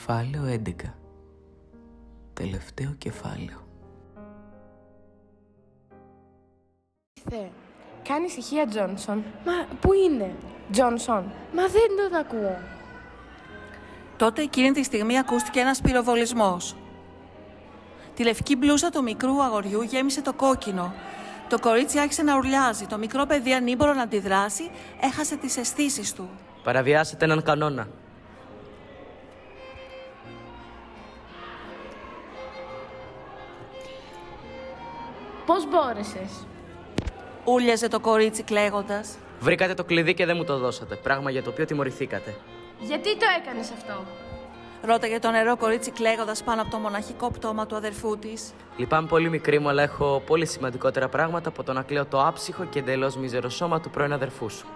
Κεφάλαιο 11 Τελευταίο κεφάλαιο Θε. Κάνει ησυχία, Τζόνσον. Μα πού είναι; Τζόνσον. Μα δεν τον ακούω. Τότε εκείνη τη στιγμή ακούστηκε ένας πυροβολισμός. Τη λευκή μπλούζα του μικρού αγοριού γέμισε το κόκκινο. Το κορίτσι άρχισε να ουρλιάζει. Το μικρό παιδί ανήμπορο να αντιδράσει, έχασε τις αισθήσεις του. Παραβιάσετε έναν κανόνα. Πώς μπόρεσες; Ούλιαζε το κορίτσι κλαίγοντας. Βρήκατε το κλειδί και δεν μου το δώσατε. Πράγμα για το οποίο τιμωρηθήκατε. Γιατί το έκανες αυτό; Ρώταγε το νερό κορίτσι κλαίγοντας πάνω από το μοναχικό πτώμα του αδερφού της. Λυπάμαι πολύ μικρή μου, αλλά έχω πολύ σημαντικότερα πράγματα από το να κλαίω το άψυχο και εντελώς μίζερο σώμα του πρώην αδερφού σου.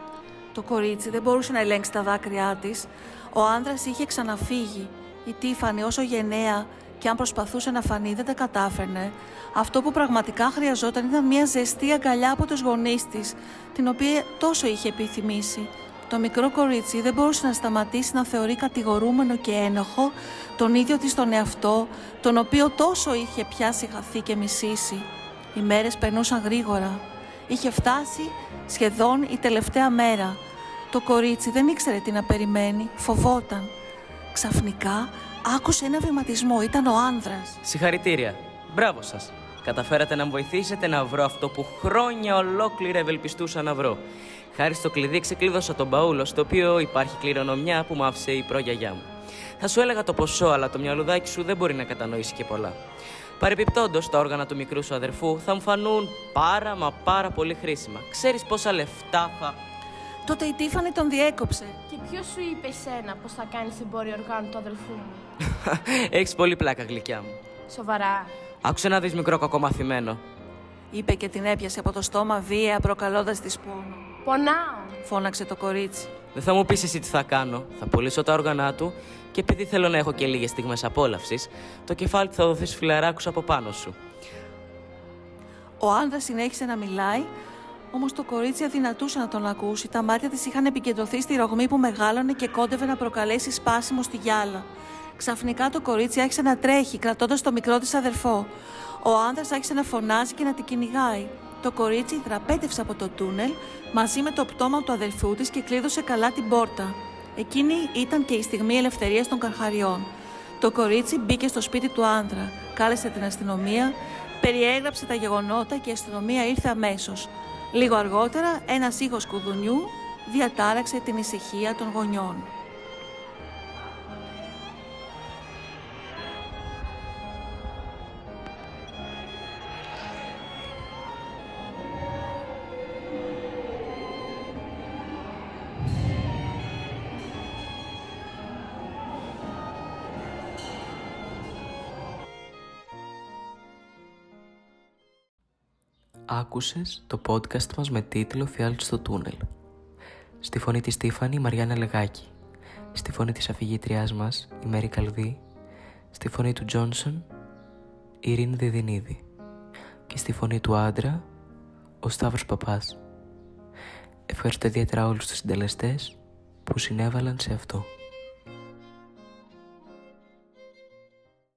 Το κορίτσι δεν μπορούσε να ελέγξει τα δάκρυά της. Ο άντρα είχε ξαναφύγει. Η Τίφανη, όσο γενναία και αν προσπαθούσε να φανεί, δεν τα κατάφερνε. Αυτό που πραγματικά χρειαζόταν ήταν μια ζεστή αγκαλιά από τους γονείς της, την οποία τόσο είχε επιθυμήσει. Το μικρό κορίτσι δεν μπορούσε να σταματήσει να θεωρεί κατηγορούμενο και ένοχο τον ίδιο της τον εαυτό, τον οποίο τόσο είχε πιάσει χαθεί και μισήσει. Οι μέρες περνούσαν γρήγορα. Είχε φτάσει σχεδόν η τελευταία μέρα. Το κορίτσι δεν ήξερε τι να περιμένει, φοβόταν. Ξαφνικά άκουσε ένα βηματισμό, ήταν ο άνδρας. Συγχαρητήρια. Μπράβο σας. Καταφέρατε να μου βοηθήσετε να βρω αυτό που χρόνια ολόκληρα ευελπιστούσα να βρω. Χάρη στο κλειδί ξεκλείδωσα τον μπαούλο, στο οποίο υπάρχει κληρονομιά που μου άφησε η προγιαγιά μου. Θα σου έλεγα το ποσό, αλλά το μυαλουδάκι σου δεν μπορεί να κατανοήσει και πολλά. Παρεπιπτόντως, τα όργανα του μικρού σου αδερφού θα μου φανούν πάρα μα πάρα πολύ χρήσιμα. Ξέρεις πόσα λεφτά θα. Τότε η Τίφανη τον διέκοψε. Και ποιος σου είπε εσένα πως θα κάνεις εμπόριο οργάνου του αδελφού μου; Έχεις πολύ πλάκα, γλυκιά μου. Σοβαρά. Άκουσε να δεις μικρό κακομαθημένο. Είπε και την έπιασε από το στόμα βία, προκαλώντας της πόνο. Πονάω. Φώναξε το κορίτσι. Δεν θα μου πεις εσύ τι θα κάνω. Θα πουλήσω τα όργανα του και επειδή θέλω να έχω και λίγες στιγμές απόλαυσης, το κεφάλι του θα δοθεί φιλαράκους από πάνω σου. Ο άνδρας συνέχισε να μιλάει, όμως το κορίτσι αδυνατούσε να τον ακούσει. Τα μάτια της είχαν επικεντρωθεί στη ρογμή που μεγάλωνε και κόντευε να προκαλέσει σπάσιμο στη γυάλα. Ξαφνικά το κορίτσι άρχισε να τρέχει, κρατώντας το μικρό της αδερφό. Ο άνδρας άρχισε να φωνάζει και να την κυνηγάει. Το κορίτσι δραπέτευσε από το τούνελ μαζί με το πτώμα του αδελφού της και κλείδωσε καλά την πόρτα. Εκείνη ήταν και η στιγμή ελευθερίας των καρχαριών. Το κορίτσι μπήκε στο σπίτι του άνδρα, κάλεσε την αστυνομία, περιέγραψε τα γεγονότα και η αστυνομία ήρθε αμέσως. Λίγο αργότερα, ένας ήχος κουδουνιού διατάραξε την ησυχία των γονιών. Άκουσες το podcast μας με τίτλο «Φιάλτη στο τούνελ». Στη φωνή της Στίφανη η Μαριάννα Λεγάκη. Στη φωνή της αφηγήτριάς μας η Μέρη Καλδί. Στη φωνή του Τζόνσον η Ειρήνη Διδινίδη. Και στη φωνή του άντρα ο Σταύρος Παπάς. Ευχαριστώ ιδιαίτερα όλους τους συντελεστές που συνέβαλαν σε αυτό.